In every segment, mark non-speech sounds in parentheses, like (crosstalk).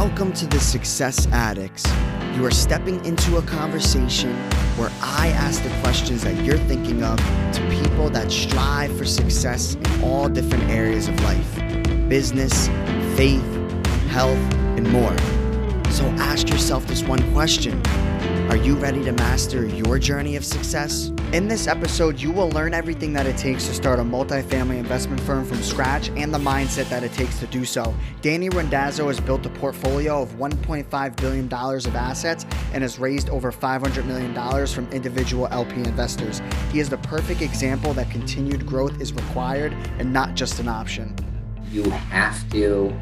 Welcome to the Success Addicts. You are stepping into a conversation where I ask the questions that you're thinking of to people that strive for success in all different areas of life business, faith, health, and more. So ask yourself this one question Are you ready to master your journey of success? In this episode, you will learn everything that it takes to start a multifamily investment firm from scratch and the mindset that it takes to do so. Danny Randazzo has built a portfolio of $1.5 billion of assets and has raised over $500 million from individual LP investors. He is the perfect example that continued growth is required and not just an option. You have to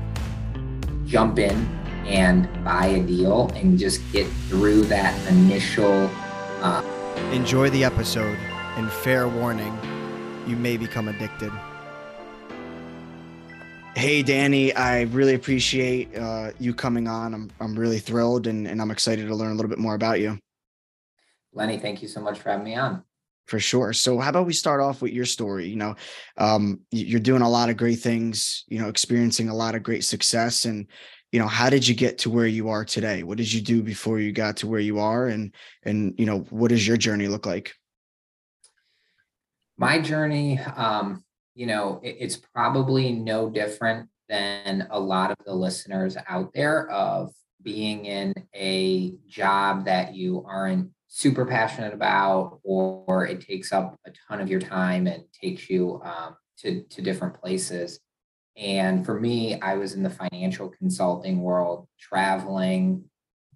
jump in and buy a deal and just get through that initial. Uh, Enjoy the episode, and fair warning, you may become addicted. Hey, Danny, I really appreciate uh, you coming on. I'm, I'm really thrilled and, and I'm excited to learn a little bit more about you. Lenny, thank you so much for having me on. For sure. So, how about we start off with your story? You know, um, you're doing a lot of great things, you know, experiencing a lot of great success. And, you know how did you get to where you are today? What did you do before you got to where you are? And and you know what does your journey look like? My journey um you know it, it's probably no different than a lot of the listeners out there of being in a job that you aren't super passionate about or, or it takes up a ton of your time and takes you um, to, to different places and for me, I was in the financial consulting world, traveling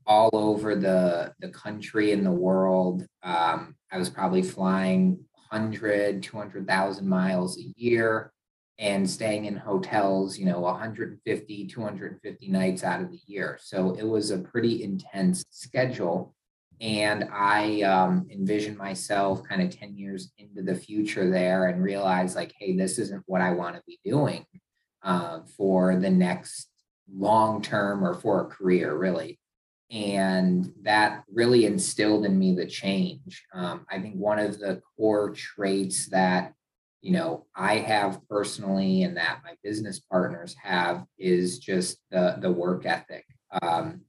all over the, the country and the world. Um, I was probably flying 100, 200,000 miles a year and staying in hotels, you know, 150, 250 nights out of the year. So it was a pretty intense schedule. And I um, envisioned myself kind of 10 years into the future there and realized, like, hey, this isn't what I want to be doing uh, for the next long term or for a career, really. And that really instilled in me the change. Um, I think one of the core traits that you know I have personally and that my business partners have is just the the work ethic. Um,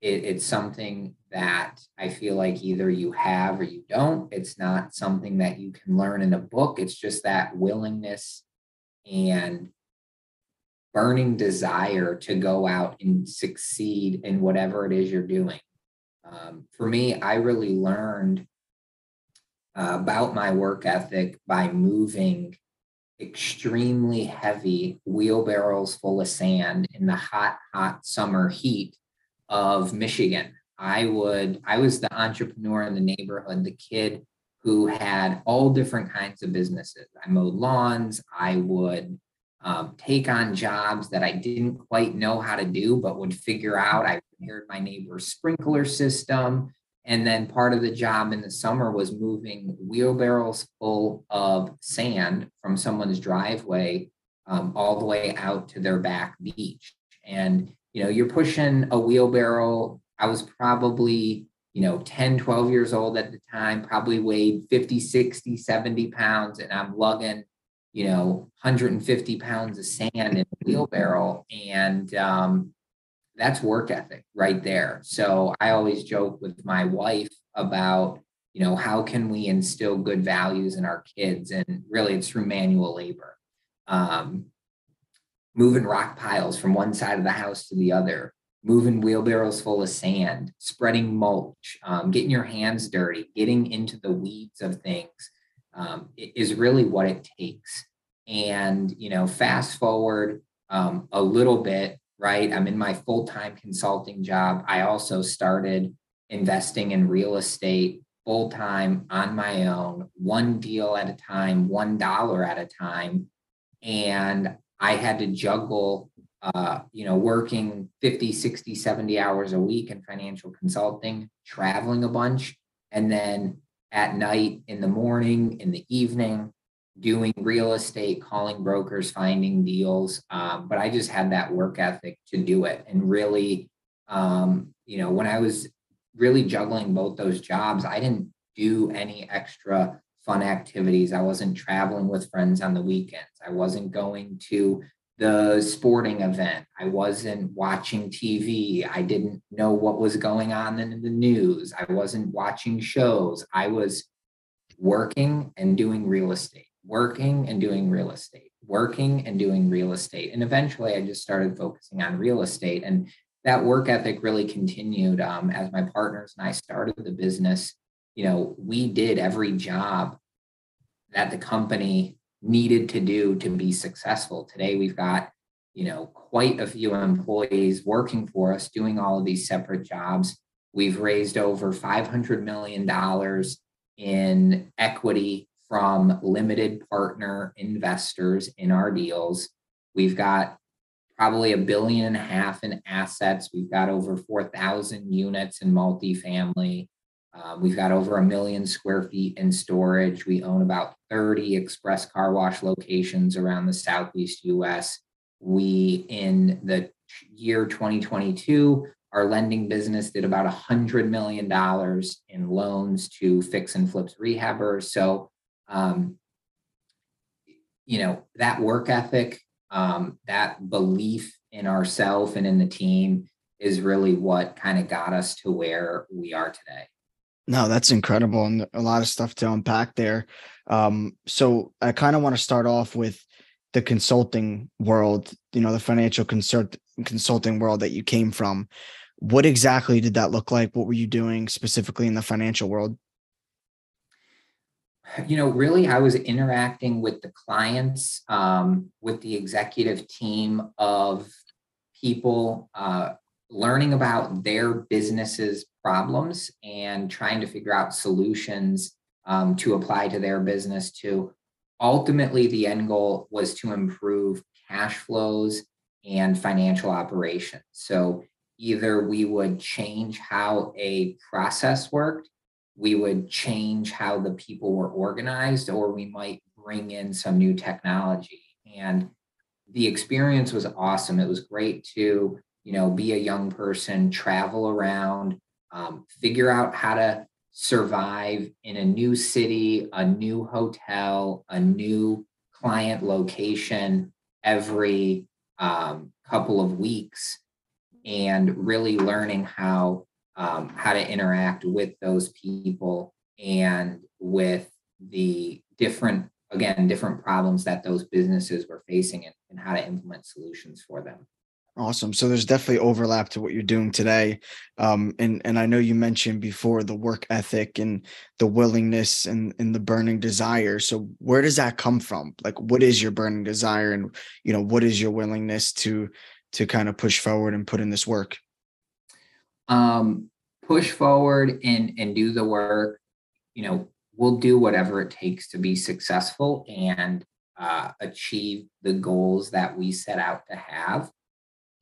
it, it's something that I feel like either you have or you don't. It's not something that you can learn in a book. It's just that willingness and burning desire to go out and succeed in whatever it is you're doing. Um, for me, I really learned uh, about my work ethic by moving extremely heavy wheelbarrows full of sand in the hot, hot summer heat of Michigan. I would, I was the entrepreneur in the neighborhood, the kid who had all different kinds of businesses. I mowed lawns, I would um, take on jobs that I didn't quite know how to do, but would figure out. I repaired my neighbor's sprinkler system. And then part of the job in the summer was moving wheelbarrows full of sand from someone's driveway um, all the way out to their back beach. And, you know, you're pushing a wheelbarrow. I was probably, you know, 10, 12 years old at the time, probably weighed 50, 60, 70 pounds, and I'm lugging you know 150 pounds of sand in a wheelbarrow and um, that's work ethic right there. So i always joke with my wife about you know how can we instill good values in our kids? And really it's through manual labor. Um, moving rock piles from one side of the house to the other moving wheelbarrows full of sand spreading mulch um, getting your hands dirty getting into the weeds of things um, is really what it takes. And, you know, fast forward um, a little bit, right? I'm in my full time consulting job. I also started investing in real estate full time on my own, one deal at a time, one dollar at a time. And I had to juggle, uh, you know, working 50, 60, 70 hours a week in financial consulting, traveling a bunch, and then at night, in the morning, in the evening, doing real estate, calling brokers, finding deals. Um, but I just had that work ethic to do it. And really, um, you know, when I was really juggling both those jobs, I didn't do any extra fun activities. I wasn't traveling with friends on the weekends. I wasn't going to the sporting event. I wasn't watching TV. I didn't know what was going on in the news. I wasn't watching shows. I was working and doing real estate, working and doing real estate, working and doing real estate. And eventually I just started focusing on real estate. And that work ethic really continued um, as my partners and I started the business. You know, we did every job that the company needed to do to be successful. Today, we've got, you know, quite a few employees working for us doing all of these separate jobs. We've raised over $500 million in equity from limited partner investors in our deals. We've got probably a billion and a half in assets. We've got over 4,000 units in multifamily. Um, we've got over a million square feet in storage. We own about 30 express car wash locations around the Southeast US. We, in the year 2022, our lending business did about $100 million in loans to fix and flips rehabbers. So, um, you know, that work ethic, um, that belief in ourselves and in the team is really what kind of got us to where we are today. No, that's incredible and a lot of stuff to unpack there. Um, so I kind of want to start off with the consulting world, you know, the financial consult consulting world that you came from. What exactly did that look like? What were you doing specifically in the financial world? You know, really, I was interacting with the clients, um, with the executive team of people, uh, learning about their businesses problems and trying to figure out solutions um, to apply to their business to ultimately the end goal was to improve cash flows and financial operations. So either we would change how a process worked we would change how the people were organized or we might bring in some new technology. And the experience was awesome. It was great to you know be a young person travel around um, figure out how to survive in a new city, a new hotel, a new client location every um, couple of weeks, and really learning how um, how to interact with those people and with the different again different problems that those businesses were facing and, and how to implement solutions for them. Awesome. So there's definitely overlap to what you're doing today. Um, and and I know you mentioned before the work ethic and the willingness and, and the burning desire. So where does that come from? Like what is your burning desire and you know what is your willingness to to kind of push forward and put in this work? Um, push forward and and do the work. You know, we'll do whatever it takes to be successful and uh, achieve the goals that we set out to have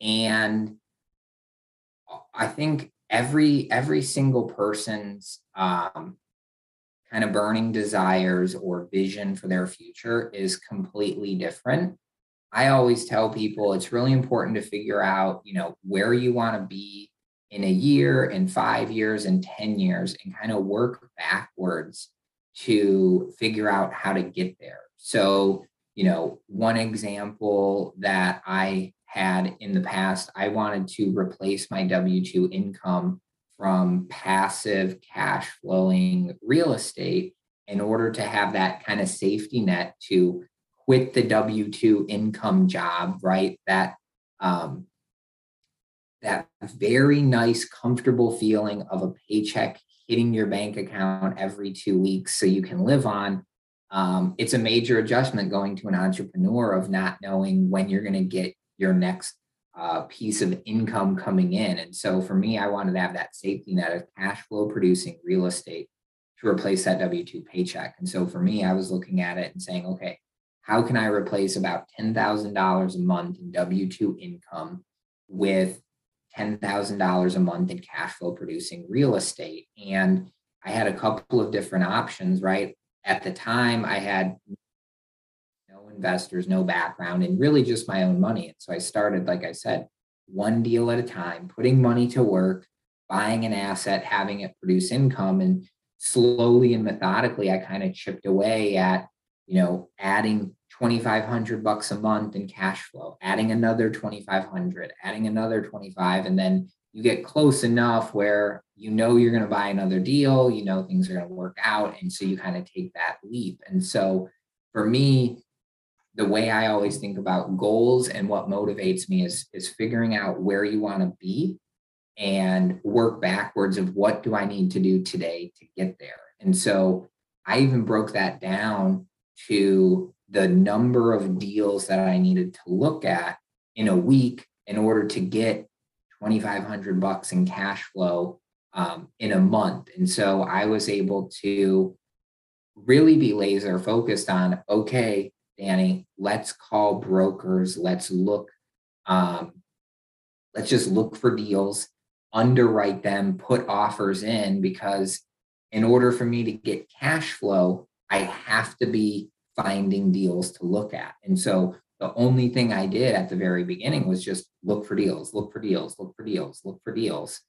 and i think every every single person's um, kind of burning desires or vision for their future is completely different. I always tell people it's really important to figure out you know where you want to be in a year in five years in 10 years and kind of work backwards to figure out how to get there. So you know one example that i had in the past. I wanted to replace my W 2 income from passive cash flowing real estate in order to have that kind of safety net to quit the W 2 income job, right? That, um, that very nice, comfortable feeling of a paycheck hitting your bank account every two weeks so you can live on. Um, it's a major adjustment going to an entrepreneur of not knowing when you're going to get your next uh, piece of income coming in. And so for me, I wanted to have that safety net of cash flow producing real estate to replace that W 2 paycheck. And so for me, I was looking at it and saying, okay, how can I replace about $10,000 a month in W 2 income with $10,000 a month in cash flow producing real estate? And I had a couple of different options, right? At the time, I had investors, no background, and really just my own money. And so I started, like I said, one deal at a time, putting money to work, buying an asset, having it produce income. And slowly and methodically, I kind of chipped away at, you know, adding 2500 bucks a month in cash flow, adding another 2500, adding another 25 and then you get close enough where you know you're going to buy another deal, you know things are going to work out and so you kind of take that leap. And so for me, the way I always think about goals and what motivates me is is figuring out where you want to be and work backwards of what do I need to do today to get there. And so I even broke that down to the number of deals that I needed to look at in a week in order to get 2500 bucks in cash flow um, in a month. And so I was able to really be laser focused on okay, Danny, let's call brokers, let's look um, let's just look for deals underwrite them, put offers in because in order for me to get cash flow, I have to be finding deals to look at. And so the only thing I did at the very beginning was just look for deals, look for deals, look for deals, look for deals.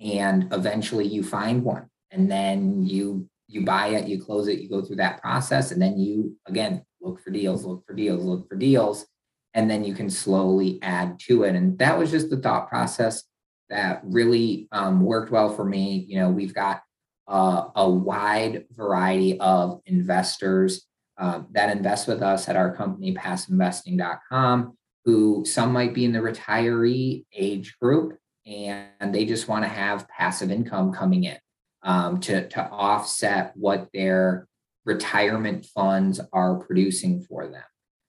And eventually you find one and then you you buy it, you close it, you go through that process and then you again look for deals, look for deals, look for deals and then you can slowly add to it. And that was just the thought process that really um, worked well for me. You know, we've got uh, a wide variety of investors um, that invest with us at our company, passiveinvesting.com, who some might be in the retiree age group and they just want to have passive income coming in um, to, to offset what their retirement funds are producing for them.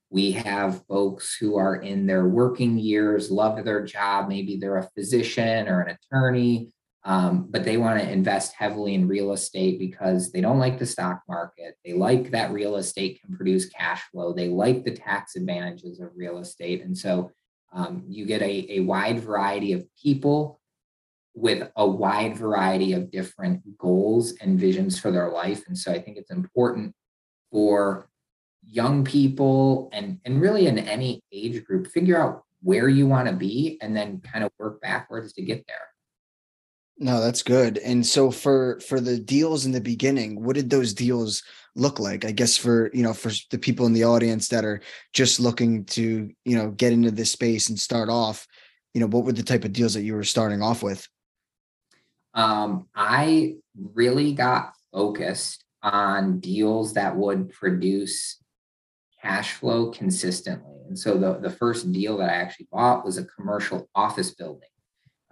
We have folks who are in their working years, love their job. Maybe they're a physician or an attorney, um, but they want to invest heavily in real estate because they don't like the stock market. They like that real estate can produce cash flow. They like the tax advantages of real estate. And so um, you get a, a wide variety of people with a wide variety of different goals and visions for their life. And so I think it's important for young people and and really in any age group figure out where you want to be and then kind of work backwards to get there. No that's good. And so for for the deals in the beginning what did those deals look like? I guess for you know for the people in the audience that are just looking to you know get into this space and start off you know what were the type of deals that you were starting off with um i really got focused on deals that would produce cash flow consistently. And so the, the first deal that I actually bought was a commercial office building.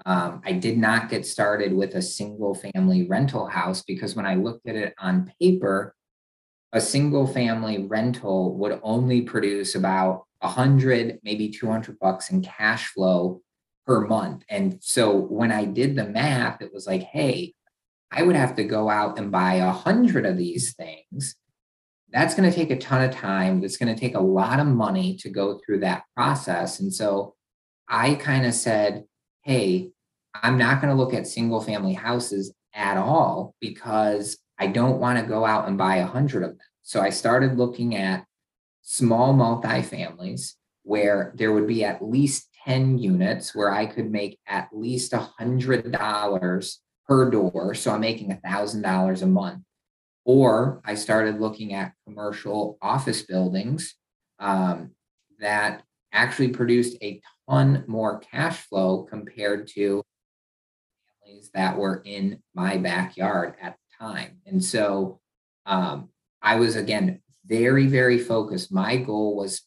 Um, I did not get started with a single family rental house because when I looked at it on paper, a single family rental would only produce about 100, maybe 200 bucks in cash flow per month. And so when I did the math, it was like, hey, I would have to go out and buy a hundred of these things that's going to take a ton of time. It's going to take a lot of money to go through that process. And so I kind of said, hey, I'm not going to look at single family houses at all because I don't want to go out and buy a hundred of them. So I started looking at small multifamilies where there would be at least 10 units where I could make at least a hundred dollars per door. So I'm making a thousand dollars a month. Or I started looking at commercial office buildings um, that actually produced a ton more cash flow compared to families that were in my backyard at the time. And so um, I was, again, very, very focused. My goal was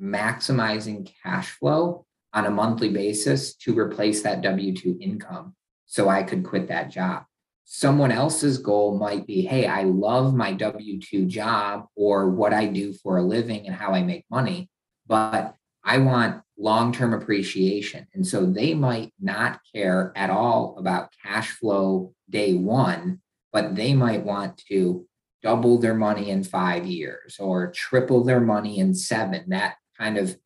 maximizing cash flow on a monthly basis to replace that W 2 income so I could quit that job. Someone else's goal might be hey i love my w2 job or what i do for a living and how i make money but i want long-term appreciation. And so they might not care at all about cash flow day one but they might want to double their money in five years or triple their money in seven that kind of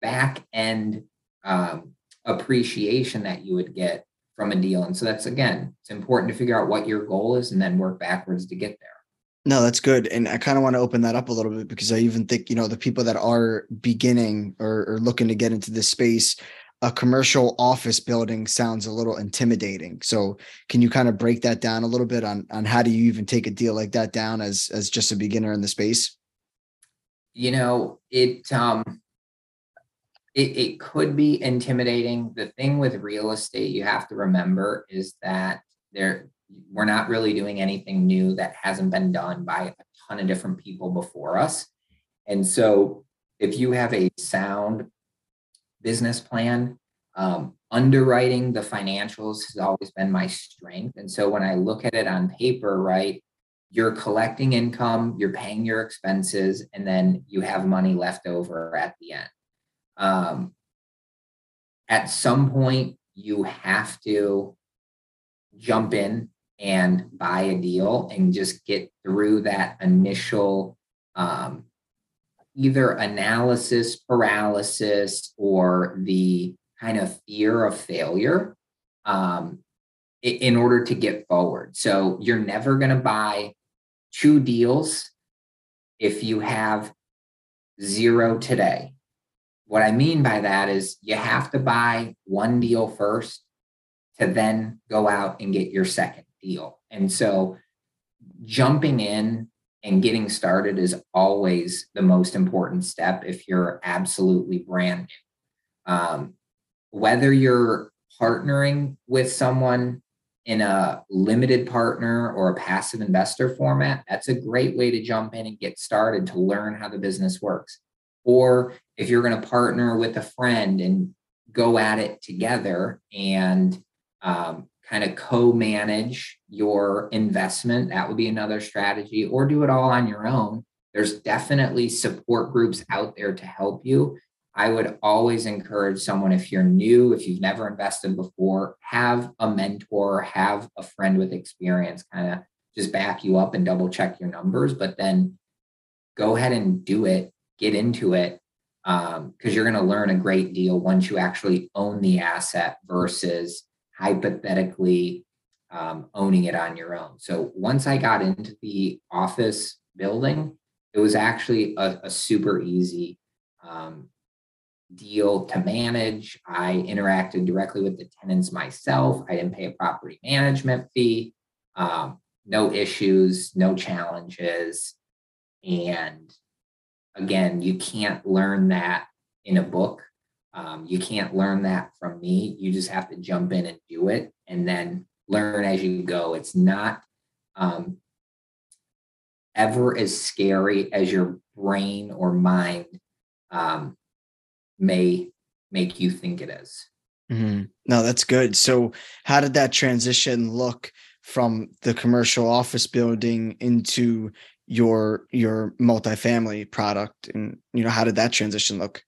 back end um, appreciation that you would get from a deal. And so that's again, it's important to figure out what your goal is and then work backwards to get there. No, that's good. And I kind of want to open that up a little bit because I even think, you know, the people that are beginning or, or looking to get into this space, a commercial office building sounds a little intimidating. So can you kind of break that down a little bit on on how do you even take a deal like that down as as just a beginner in the space? you know, it um it, it could be intimidating. The thing with real estate you have to remember is that there we're not really doing anything new that hasn't been done by a ton of different people before us. And so if you have a sound business plan, um, underwriting the financials has always been my strength. And so when I look at it on paper, right, you're collecting income, you're paying your expenses, and then you have money left over at the end. Um, at some point, you have to jump in and buy a deal and just get through that initial um, either analysis paralysis or the kind of fear of failure um, in order to get forward. So you're never going to buy two deals if you have zero today. What I mean by that is you have to buy one deal first to then go out and get your second deal. And so jumping in and getting started is always the most important step if you're absolutely brand new. Um, whether you're partnering with someone in a limited partner or a passive investor format, that's a great way to jump in and get started to learn how the business works. Or if you're going to partner with a friend and go at it together and um, kind of co-manage your investment that would be another strategy or do it all on your own. There's definitely support groups out there to help you. I would always encourage someone if you're new if you've never invested before have a mentor have a friend with experience kind of just back you up and double check your numbers but then go ahead and do it get into it because um, you're going to learn a great deal once you actually own the asset versus hypothetically um, owning it on your own. So once I got into the office building, it was actually a, a super easy um, deal to manage. I interacted directly with the tenants myself. I didn't pay a property management fee. Um, no issues, no challenges. And again, you can't learn that in a book. Um, you can't learn that from me. You just have to jump in and do it and then learn as you go. It's not um, ever as scary as your brain or mind um, may make you think it is. Mm-hmm. No, that's good. So, how did that transition look from the commercial office building into your your multifamily product, and you know how did that transition look?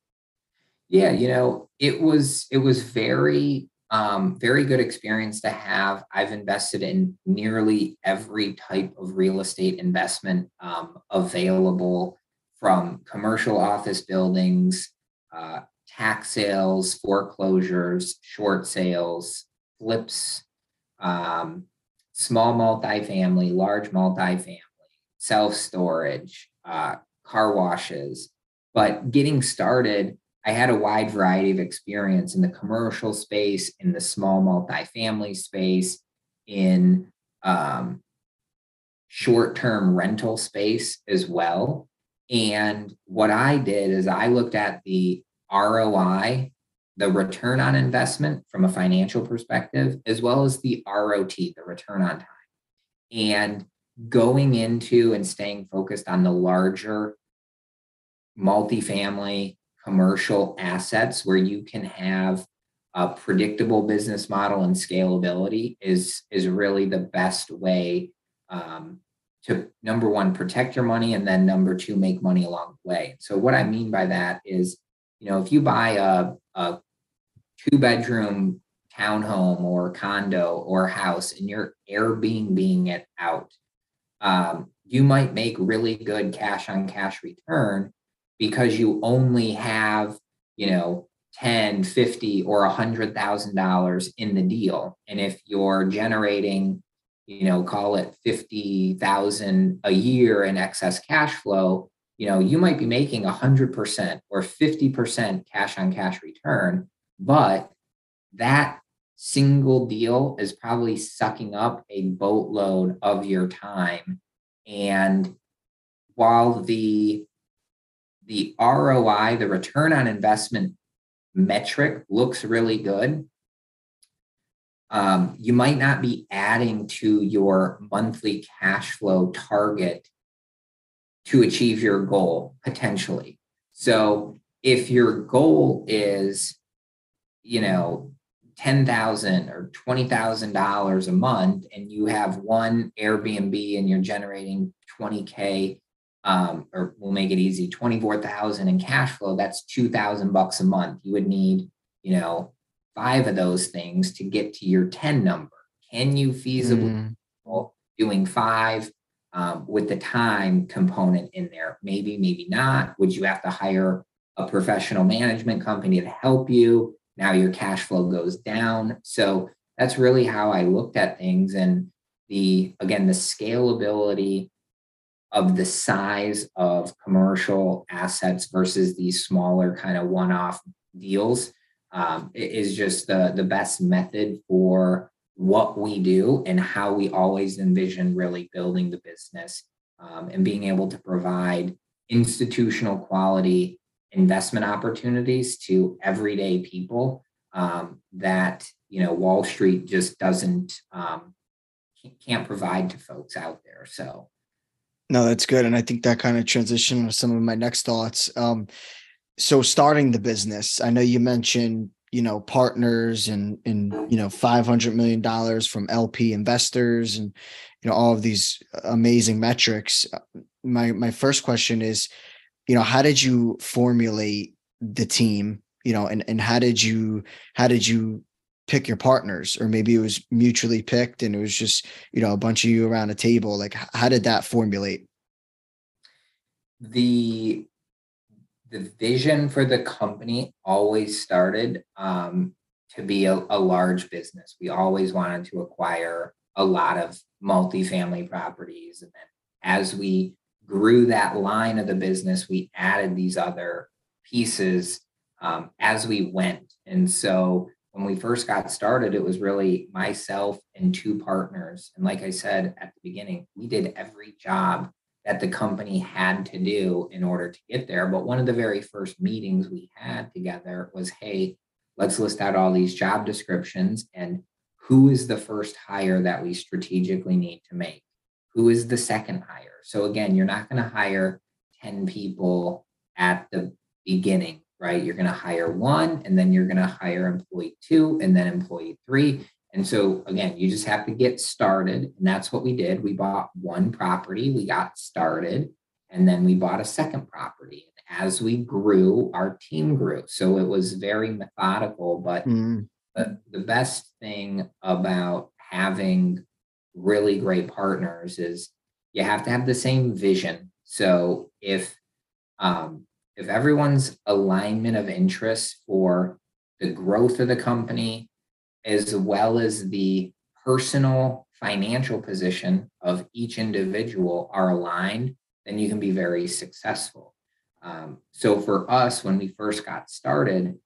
Yeah, you know, it was it was very um, very good experience to have. I've invested in nearly every type of real estate investment um, available, from commercial office buildings, uh, tax sales, foreclosures, short sales, flips, um, small multifamily, large multifamily, self storage, uh, car washes. But getting started I had a wide variety of experience in the commercial space, in the small multifamily space, in um, short term rental space as well. And what I did is I looked at the ROI, the return on investment from a financial perspective, as well as the ROT, the return on time. And going into and staying focused on the larger multifamily commercial assets where you can have a predictable business model and scalability is is really the best way um, to number one protect your money and then number two make money along the way. So what i mean by that is you know if you buy a, a two bedroom townhome or condo or house and you're airbnb it out um, you might make really good cash on cash return because you only have, you know, 10, 50 or a hundred thousand dollars in the deal. And if you're generating, you know, call it 50,000 a year in excess cash flow, you know, you might be making a hundred percent or 50% cash on cash return, but that single deal is probably sucking up a boatload of your time. And while the the ROI, the return on investment metric looks really good. Um, you might not be adding to your monthly cash flow target to achieve your goal potentially. So if your goal is, you know, ten thousand or twenty thousand dollars a month, and you have one Airbnb and you're generating twenty k, um, or we'll make it easy, twenty four thousand in cash flow. That's two thousand bucks a month. You would need, you know, five of those things to get to your ten number. Can you feasibly mm. doing five um, with the time component in there? Maybe, maybe not. Would you have to hire a professional management company to help you? Now your cash flow goes down. So that's really how I looked at things. And the, again, the scalability of the size of commercial assets versus these smaller kind of one off deals um, is just the, the best method for what we do and how we always envision really building the business um, and being able to provide institutional quality investment opportunities to everyday people um, that you know Wall Street just doesn't um, can't provide to folks out there. So, no, that's good, and I think that kind of transition with some of my next thoughts. Um, so, starting the business, I know you mentioned you know partners and and you know 500 million dollars from LP investors and you know all of these amazing metrics. My my first question is you know how did you formulate the team you know and and how did you how did you pick your partners? Or maybe it was mutually picked and it was just you know a bunch of you around a table like how did that formulate? The the vision for the company always started um, to be a, a large business. We always wanted to acquire a lot of multifamily properties and then as we grew that line of the business, we added these other pieces um, as we went. And so when we first got started, it was really myself and two partners. And like I said at the beginning, we did every job that the company had to do in order to get there. But one of the very first meetings we had together was hey, let's list out all these job descriptions and who is the first hire that we strategically need to make? Who is the second hire? So again, you're not going to hire 10 people at the beginning, right? You're going to hire one and then you're going to hire employee two and then employee three. And so again, you just have to get started. And that's what we did. We bought one property, we got started, and then we bought a second property. And as we grew, our team grew. So it was very methodical. But mm. the, the best thing about having really great partners is you have to have the same vision. So if um, if everyone's alignment of interest for the growth of the company, as well as the personal financial position of each individual are aligned, then you can be very successful. Um, so for us, when we first got started,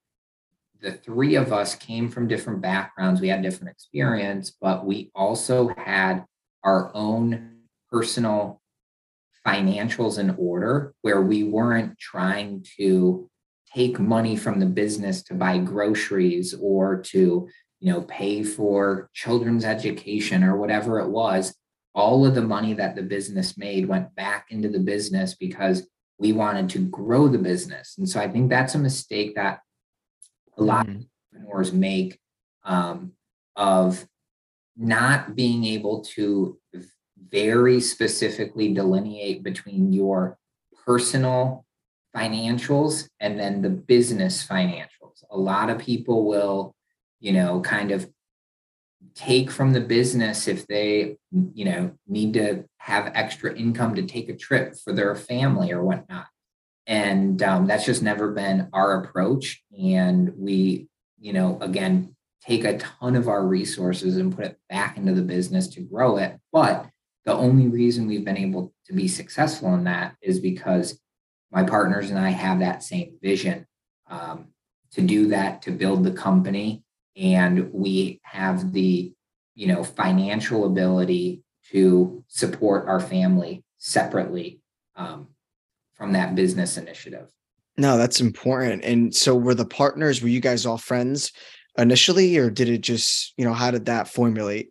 the three of us came from different backgrounds. We had different experience, but we also had our own personal financials in order where we weren't trying to take money from the business to buy groceries or to you know pay for children's education or whatever it was all of the money that the business made went back into the business because we wanted to grow the business and so i think that's a mistake that a lot mm-hmm. of entrepreneurs make um, of not being able to very specifically delineate between your personal financials and then the business financials. A lot of people will, you know, kind of take from the business if they, you know, need to have extra income to take a trip for their family or whatnot. And um, that's just never been our approach. And we, you know, again, take a ton of our resources and put it back into the business to grow it. But the only reason we've been able to be successful in that is because my partners and I have that same vision um, to do that, to build the company. And we have the, you know, financial ability to support our family separately um, from that business initiative. No, that's important. And so were the partners, were you guys all friends initially, or did it just, you know, how did that formulate?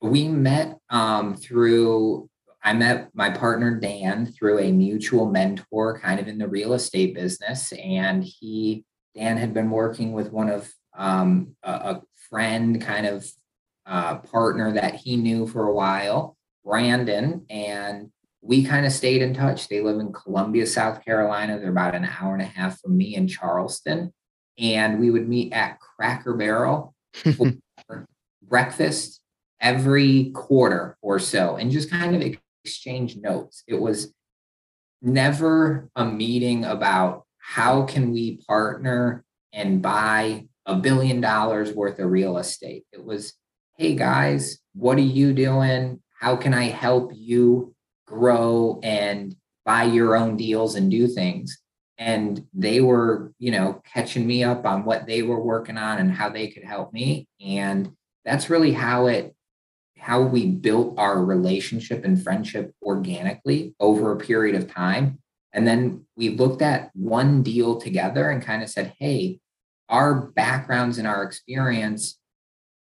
We met um, through, I met my partner Dan through a mutual mentor kind of in the real estate business. And he, Dan had been working with one of um, a, a, friend kind of uh, partner that he knew for a while, Brandon. And we kind of stayed in touch. They live in Columbia, South Carolina. They're about an hour and a half from me in Charleston. And we would meet at Cracker Barrel (laughs) for breakfast every quarter or so and just kind of exchange notes. It was never a meeting about how can we partner and buy a billion dollars worth of real estate. It was, hey guys, what are you doing? How can I help you grow and buy your own deals and do things. And they were, you know, catching me up on what they were working on and how they could help me. And that's really how it how we built our relationship and friendship organically over a period of time. And then we looked at one deal together and kind of said, hey, our backgrounds and our experience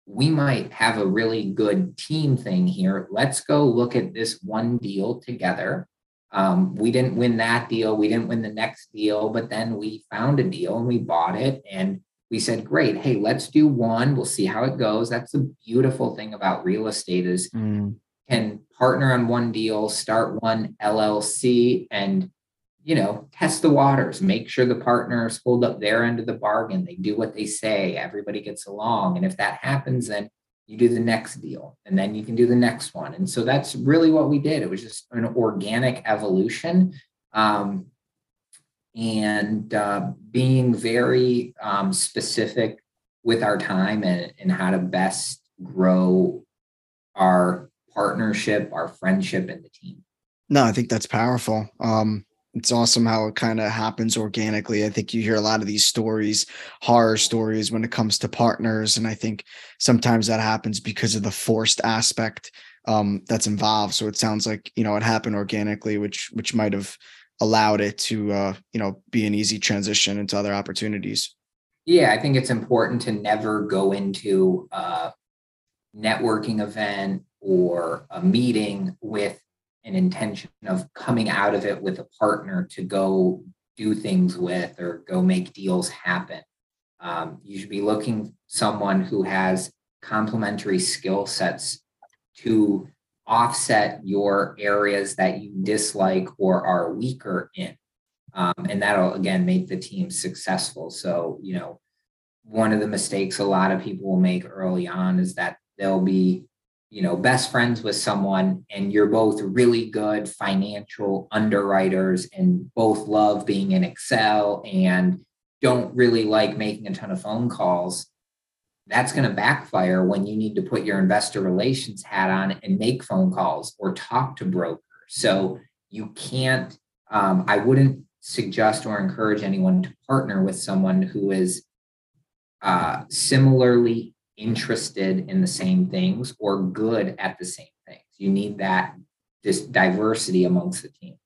we might have a really good team thing here. Let's go look at this one deal together. Um, we didn't win that deal. We didn't win the next deal, but then we found a deal and we bought it. And we said, great, hey, let's do one. We'll see how it goes. That's the beautiful thing about real estate is mm. can partner on one deal, start one LLC, and you know, test the waters, make sure the partners hold up their end of the bargain. They do what they say, everybody gets along. And if that happens, then you do the next deal and then you can do the next one. And so that's really what we did. It was just an organic evolution. Um, and uh, being very um, specific with our time and, and how to best grow our partnership, our friendship, and the team. No, I think that's powerful. Um, it's awesome how it kind of happens organically. I think you hear a lot of these stories, horror stories when it comes to partners. And I think sometimes that happens because of the forced aspect um, that's involved. So it sounds like, you know, it happened organically, which which might have allowed it to uh, you know, be an easy transition into other opportunities. Yeah, I think it's important to never go into a networking event or a meeting with an intention of coming out of it with a partner to go do things with or go make deals happen. Um, you should be looking someone who has complementary skill sets to offset your areas that you dislike or are weaker in. Um, and that'll again make the team successful. So, you know, one of the mistakes a lot of people will make early on is that they'll be you know best friends with someone and you're both really good financial underwriters and both love being in excel and don't really like making a ton of phone calls that's going to backfire when you need to put your investor relations hat on and make phone calls or talk to brokers so you can't um, i wouldn't suggest or encourage anyone to partner with someone who is uh, similarly interested in the same things or good at the same things. You need that this diversity amongst the team.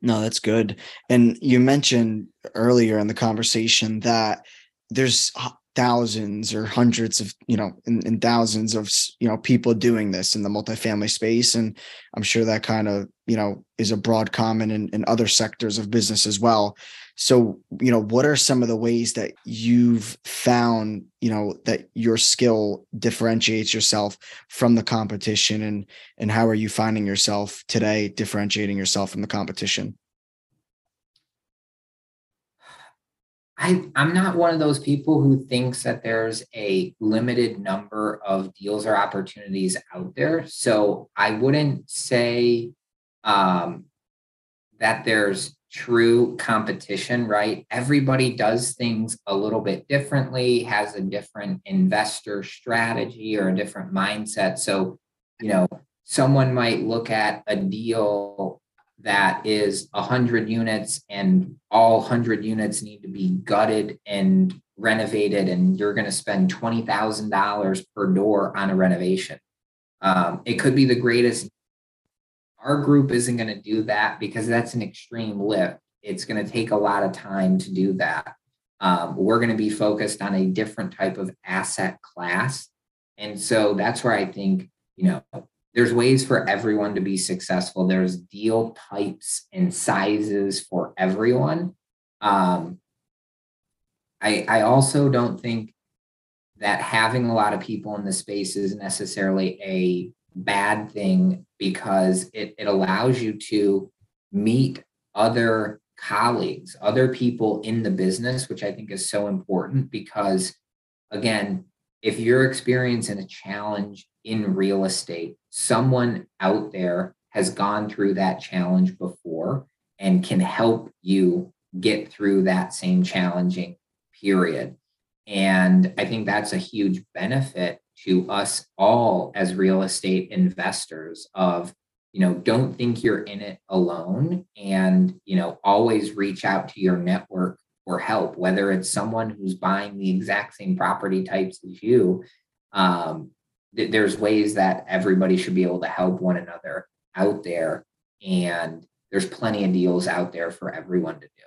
No, that's good. And you mentioned earlier in the conversation that there's thousands or hundreds of you know and, and, thousands of you know people doing this in the multifamily space and i'm sure that kind of you know is a broad common in, in other sectors of business as well. So you know what are some of the ways that you've found you know that your skill differentiates yourself from the competition and and how are you finding yourself today differentiating yourself from the competition I, I'm not one of those people who thinks that there's a limited number of deals or opportunities out there. So I wouldn't say um, that there's true competition, right? Everybody does things a little bit differently, has a different investor strategy or a different mindset. So, you know, someone might look at a deal that is 100 units and all 100 units need to be gutted and renovated and you're going to spend $20,000 per door on a renovation. Um, it could be the greatest our group isn't going to do that because that's an extreme lift. It's going to take a lot of time to do that. Um, we're going to be focused on a different type of asset class. And so that's where I think, you know, there's ways for everyone to be successful. There's deal types and sizes for everyone. Um, I, I also don't think that having a lot of people in the space is necessarily a bad thing because it, it allows you to meet other colleagues, other people in the business, which I think is so important because, again, if you're experiencing a challenge in real estate, someone out there has gone through that challenge before and can help you get through that same challenging period. And I think that's a huge benefit to us all as real estate investors of you know don't think you're in it alone and you know always reach out to your network for help whether it's someone who's buying the exact same property types as you um, th- there's ways that everybody should be able to help one another out there and there's plenty of deals out there for everyone to do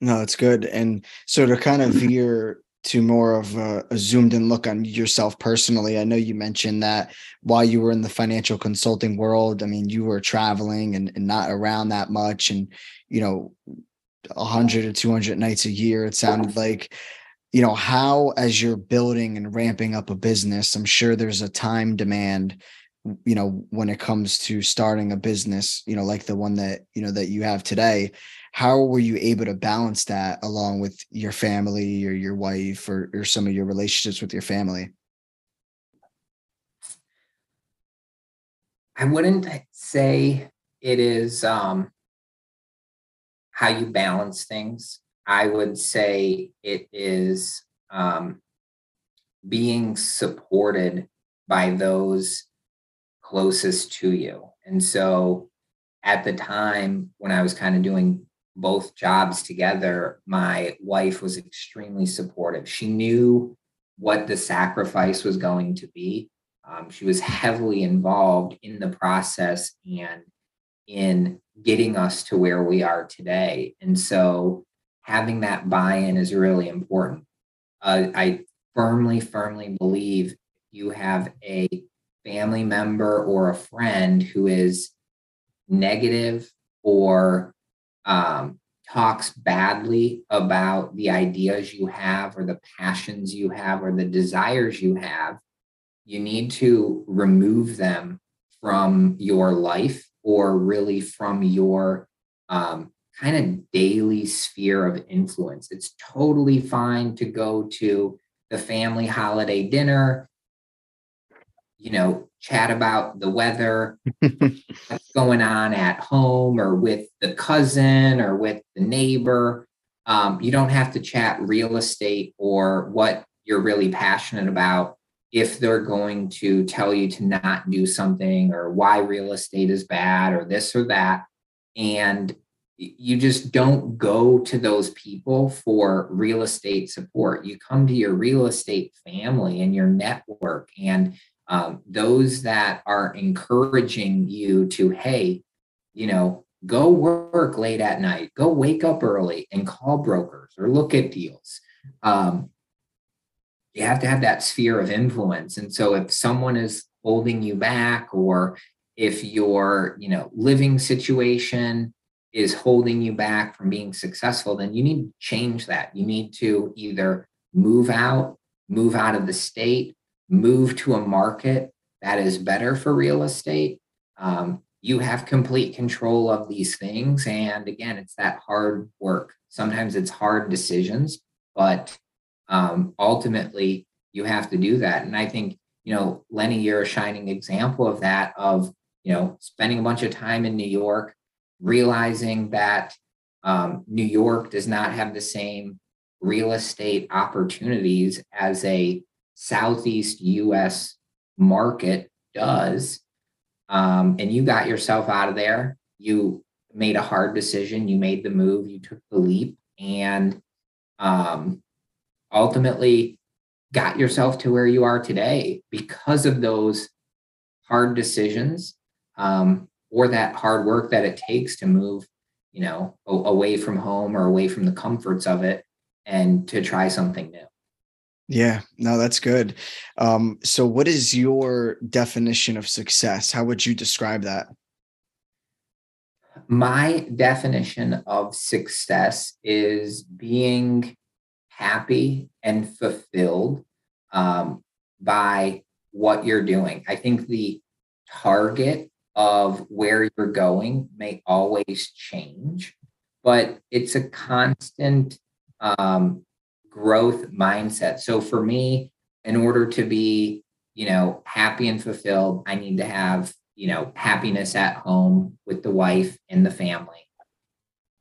no it's good and so to kind of (clears throat) veer to more of a, a, zoomed in look on yourself personally. I know you mentioned that while you were in the financial consulting world, I mean, you were traveling and, and not around that much and, you know, 100 or 200 nights a year, it sounded like. You know, how, as you're building and ramping up a business, I'm sure there's a time demand you know when it comes to starting a business you know like the one that you know that you have today. How were you able to balance that along with your family or your wife or, or some of your relationships with your family? I wouldn't say it is um, how you balance things i would say it is um, being supported by those closest to you and so at the time when i was kind of doing both jobs together, my wife was extremely supportive. She knew what the sacrifice was going to be. Um, she was heavily involved in the process and in getting us to where we are today. And so having that buy in is really important. Uh, I firmly, firmly believe you have a family member or a friend who is negative or um, talks badly about the ideas you have or the passions you have or the desires you have, you need to remove them from your life or really from your um, kind of daily sphere of influence. It's totally fine to go to the family holiday dinner you know, chat about the weather, (laughs) what's going on at home or with the cousin or with the neighbor. Um, you don't have to chat real estate or what you're really passionate about if they're going to tell you to not do something or why real estate is bad or this or that. And you just don't go to those people for real estate support. You come to your real estate family and your network and um, those that are encouraging you to, hey, you know, go work late at night, go wake up early and call brokers or look at deals. Um, you have to have that sphere of influence. And so if someone is holding you back or if your, you know, living situation is holding you back from being successful, then you need to change that. You need to either move out, move out of the state, move to a market that is better for real estate, um, you have complete control of these things. And again, it's that hard work. Sometimes it's hard decisions, but um, ultimately you have to do that. And I think, you know, Lenny, you're a shining example of that, of, you know, spending a bunch of time in New York, realizing that um, New York does not have the same real estate opportunities as a Southeast US market does, um, and you got yourself out of there, you made a hard decision, you made the move, you took the leap, and um, ultimately got yourself to where you are today because of those hard decisions. Um, or that hard work that it takes to move, you know, away from home or away from the comforts of it and to try something new. Yeah, no, that's good. Um, so what is your definition of success? How would you describe that? My definition of success is being happy and fulfilled um, by what you're doing. I think the target of where you're going may always change, but it's a constant um, growth mindset. So for me, in order to be, you know, happy and fulfilled, I need to have, you know, happiness at home with the wife and the family.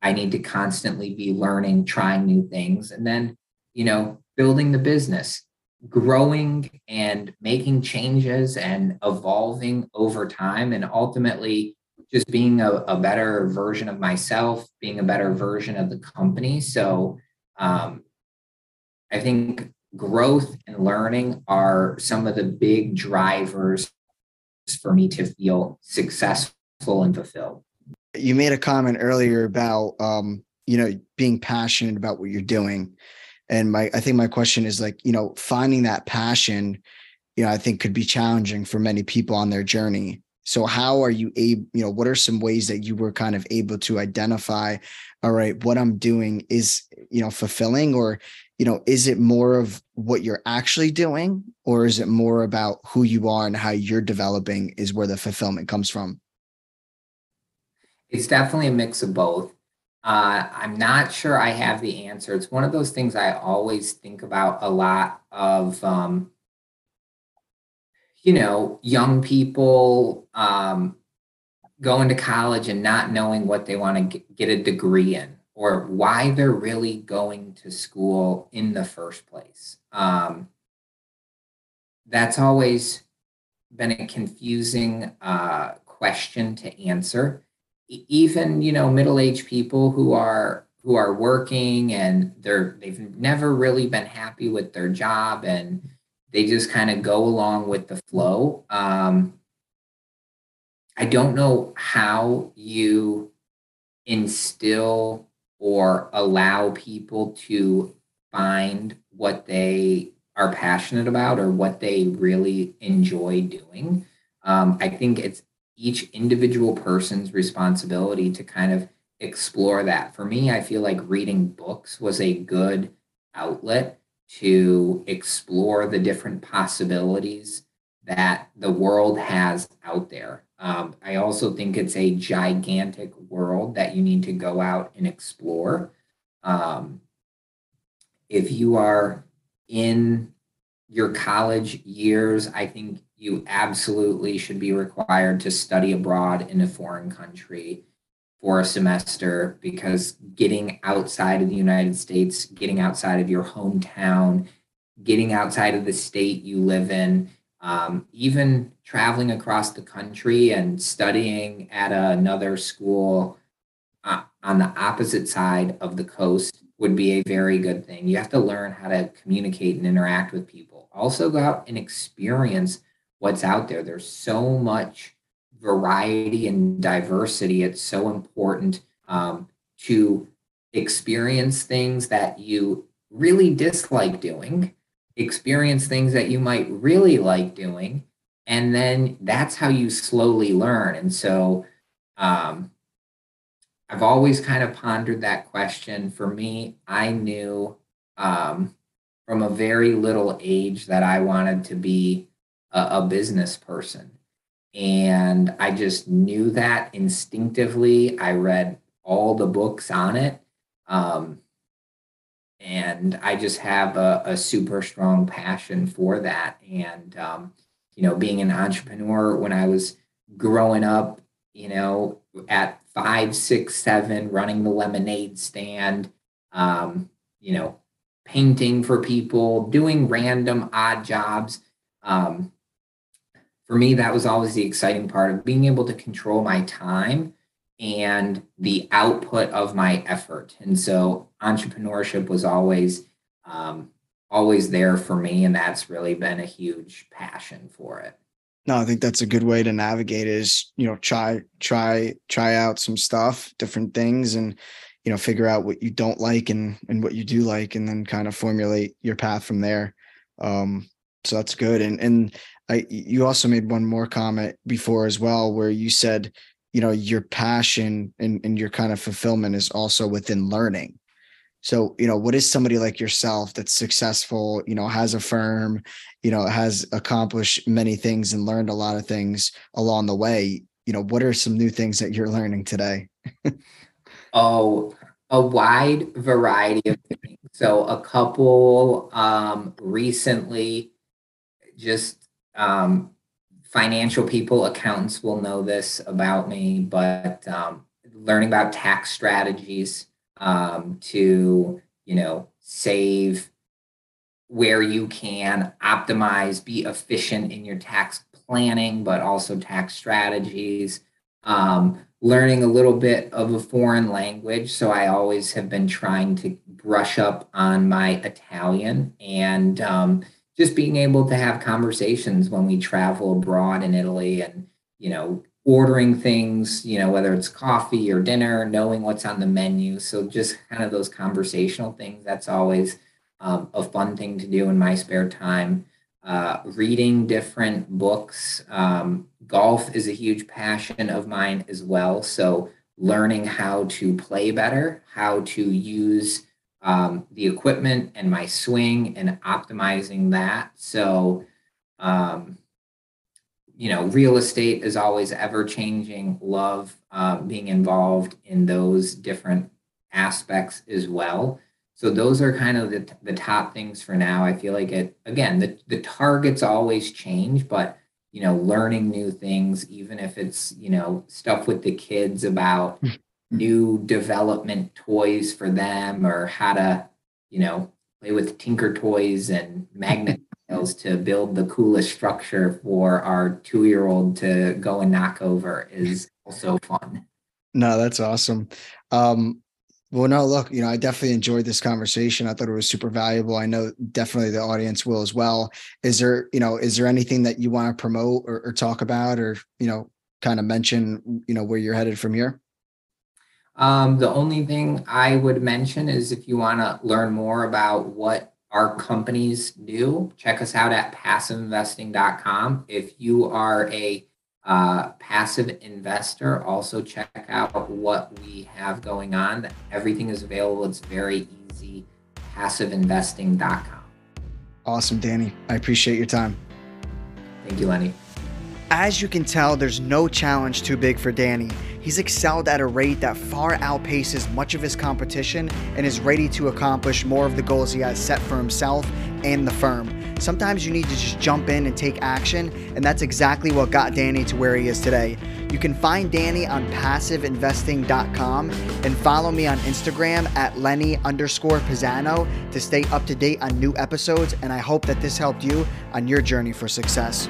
I need to constantly be learning, trying new things, and then, you know, building the business, growing and making changes and evolving over time, and ultimately just being a, a better version of myself, being a better version of the company. So, um, I think growth and learning are some of the big drivers for me to feel successful and fulfilled. You made a comment earlier about um, you know being passionate about what you're doing, and my I think my question is like you know finding that passion, you know I think could be challenging for many people on their journey. So how are you able? You know, what are some ways that you were kind of able to identify? All right, what I'm doing is you know fulfilling, or you know, is it more of what you're actually doing, or is it more about who you are and how you're developing is where the fulfillment comes from? It's definitely a mix of both. Uh, I'm not sure I have the answer. It's one of those things I always think about a lot of, um, you know, young people um, going to college and not knowing what they want to get a degree in or why they're really going to school in the first place. Um, that's always been a confusing uh, question to answer. Even you know middle-aged people who are who are working and they're they've never really been happy with their job and they just kind of go along with the flow. Um, I don't know how you instill or allow people to find what they are passionate about or what they really enjoy doing. Um, I think it's each individual person's responsibility to kind of explore that. For me, I feel like reading books was a good outlet to explore the different possibilities that the world has out there. Um, I also think it's a gigantic world that you need to go out and explore. Um, if you are in your college years, I think you absolutely should be required to study abroad in a foreign country for a semester because getting outside of the United States, getting outside of your hometown, getting outside of the state you live in, um, even traveling across the country and studying at another school uh, on the opposite side of the coast would be a very good thing. You have to learn how to communicate and interact with people. Also, go out and experience what's out there. There's so much variety and diversity. It's so important um, to experience things that you really dislike doing experience things that you might really like doing and then that's how you slowly learn and so um, i've always kind of pondered that question for me i knew um, from a very little age that i wanted to be a, a business person and i just knew that instinctively i read all the books on it um, and I just have a, a super strong passion for that. And um, you know, being an entrepreneur when I was growing up, you know, at five, six, seven, running the lemonade stand, um, you know, painting for people, doing random odd jobs. Um, for me, that was always the exciting part of being able to control my time and the output of my effort. And so entrepreneurship was always um, always there for me, and that's really been a huge passion for it. No, I think that's a good way to navigate is, you know, try, try, try out some stuff, different things and, you know, figure out what you don't like and, and what you do like, and then kind of formulate your path from there. Um, so that's good. And, and I, you also made one more comment before as well, where you said, you know, your passion and, and your kind of fulfillment is also within learning. So, you know, what is somebody like yourself that's successful, you know, has a firm, you know, has accomplished many things and learned a lot of things along the way? You know, what are some new things that you're learning today? (laughs) oh, a wide variety of things. So, a couple um, recently, just um, financial people, accountants will know this about me, but um, learning about tax strategies um, to you know save where you can optimize be efficient in your tax planning but also tax strategies. Um, learning a little bit of a foreign language so i always have been trying to brush up on my italian and um, just being able to have conversations when we travel abroad in italy and you know ordering things, you know, whether it's coffee or dinner, knowing what's on the menu. So just kind of those conversational things. That's always um, a fun thing to do in my spare time. Uh, reading different books. Um, golf is a huge passion of mine as well. So learning how to play better, how to use um, the equipment and my swing and optimizing that. So, um, you know, real estate is always ever changing. Love uh, being involved in those different aspects as well. So those are kind of the, the top things for now. I feel like it again, the, the targets always change, but you know, learning new things, even if it's, you know, stuff with the kids about (laughs) new development toys for them or how to, you know, play with Tinker toys and magnet (laughs) tiles to build the coolest structure for our two year old to go and knock over is also fun. No, that's awesome. Um, well, no, look, you know, I definitely enjoyed this conversation. I thought it was super valuable. I know definitely the audience will as well. Is there, you know, is there anything that you want to promote or, or talk about or, you know, kind of mention, you know, where you're headed from here? Um, the only thing I would mention is if you want to learn more about what our companies do, check us out at passiveinvesting.com. If you are a uh, passive investor, also check out what we have going on. Everything is available. It's very easy. Passiveinvesting.com. Awesome, Danny. I appreciate your time. Thank you, Lenny. As you can tell, there's no challenge too big for Danny. He's excelled at a rate that far outpaces much of his competition and is ready to accomplish more of the goals he has set for himself and the firm. Sometimes you need to just jump in and take action, and that's exactly what got Danny to where he is today. You can find Danny on passiveinvesting.com and follow me on Instagram at Lenny underscore Pisano to stay up to date on new episodes. And I hope that this helped you on your journey for success.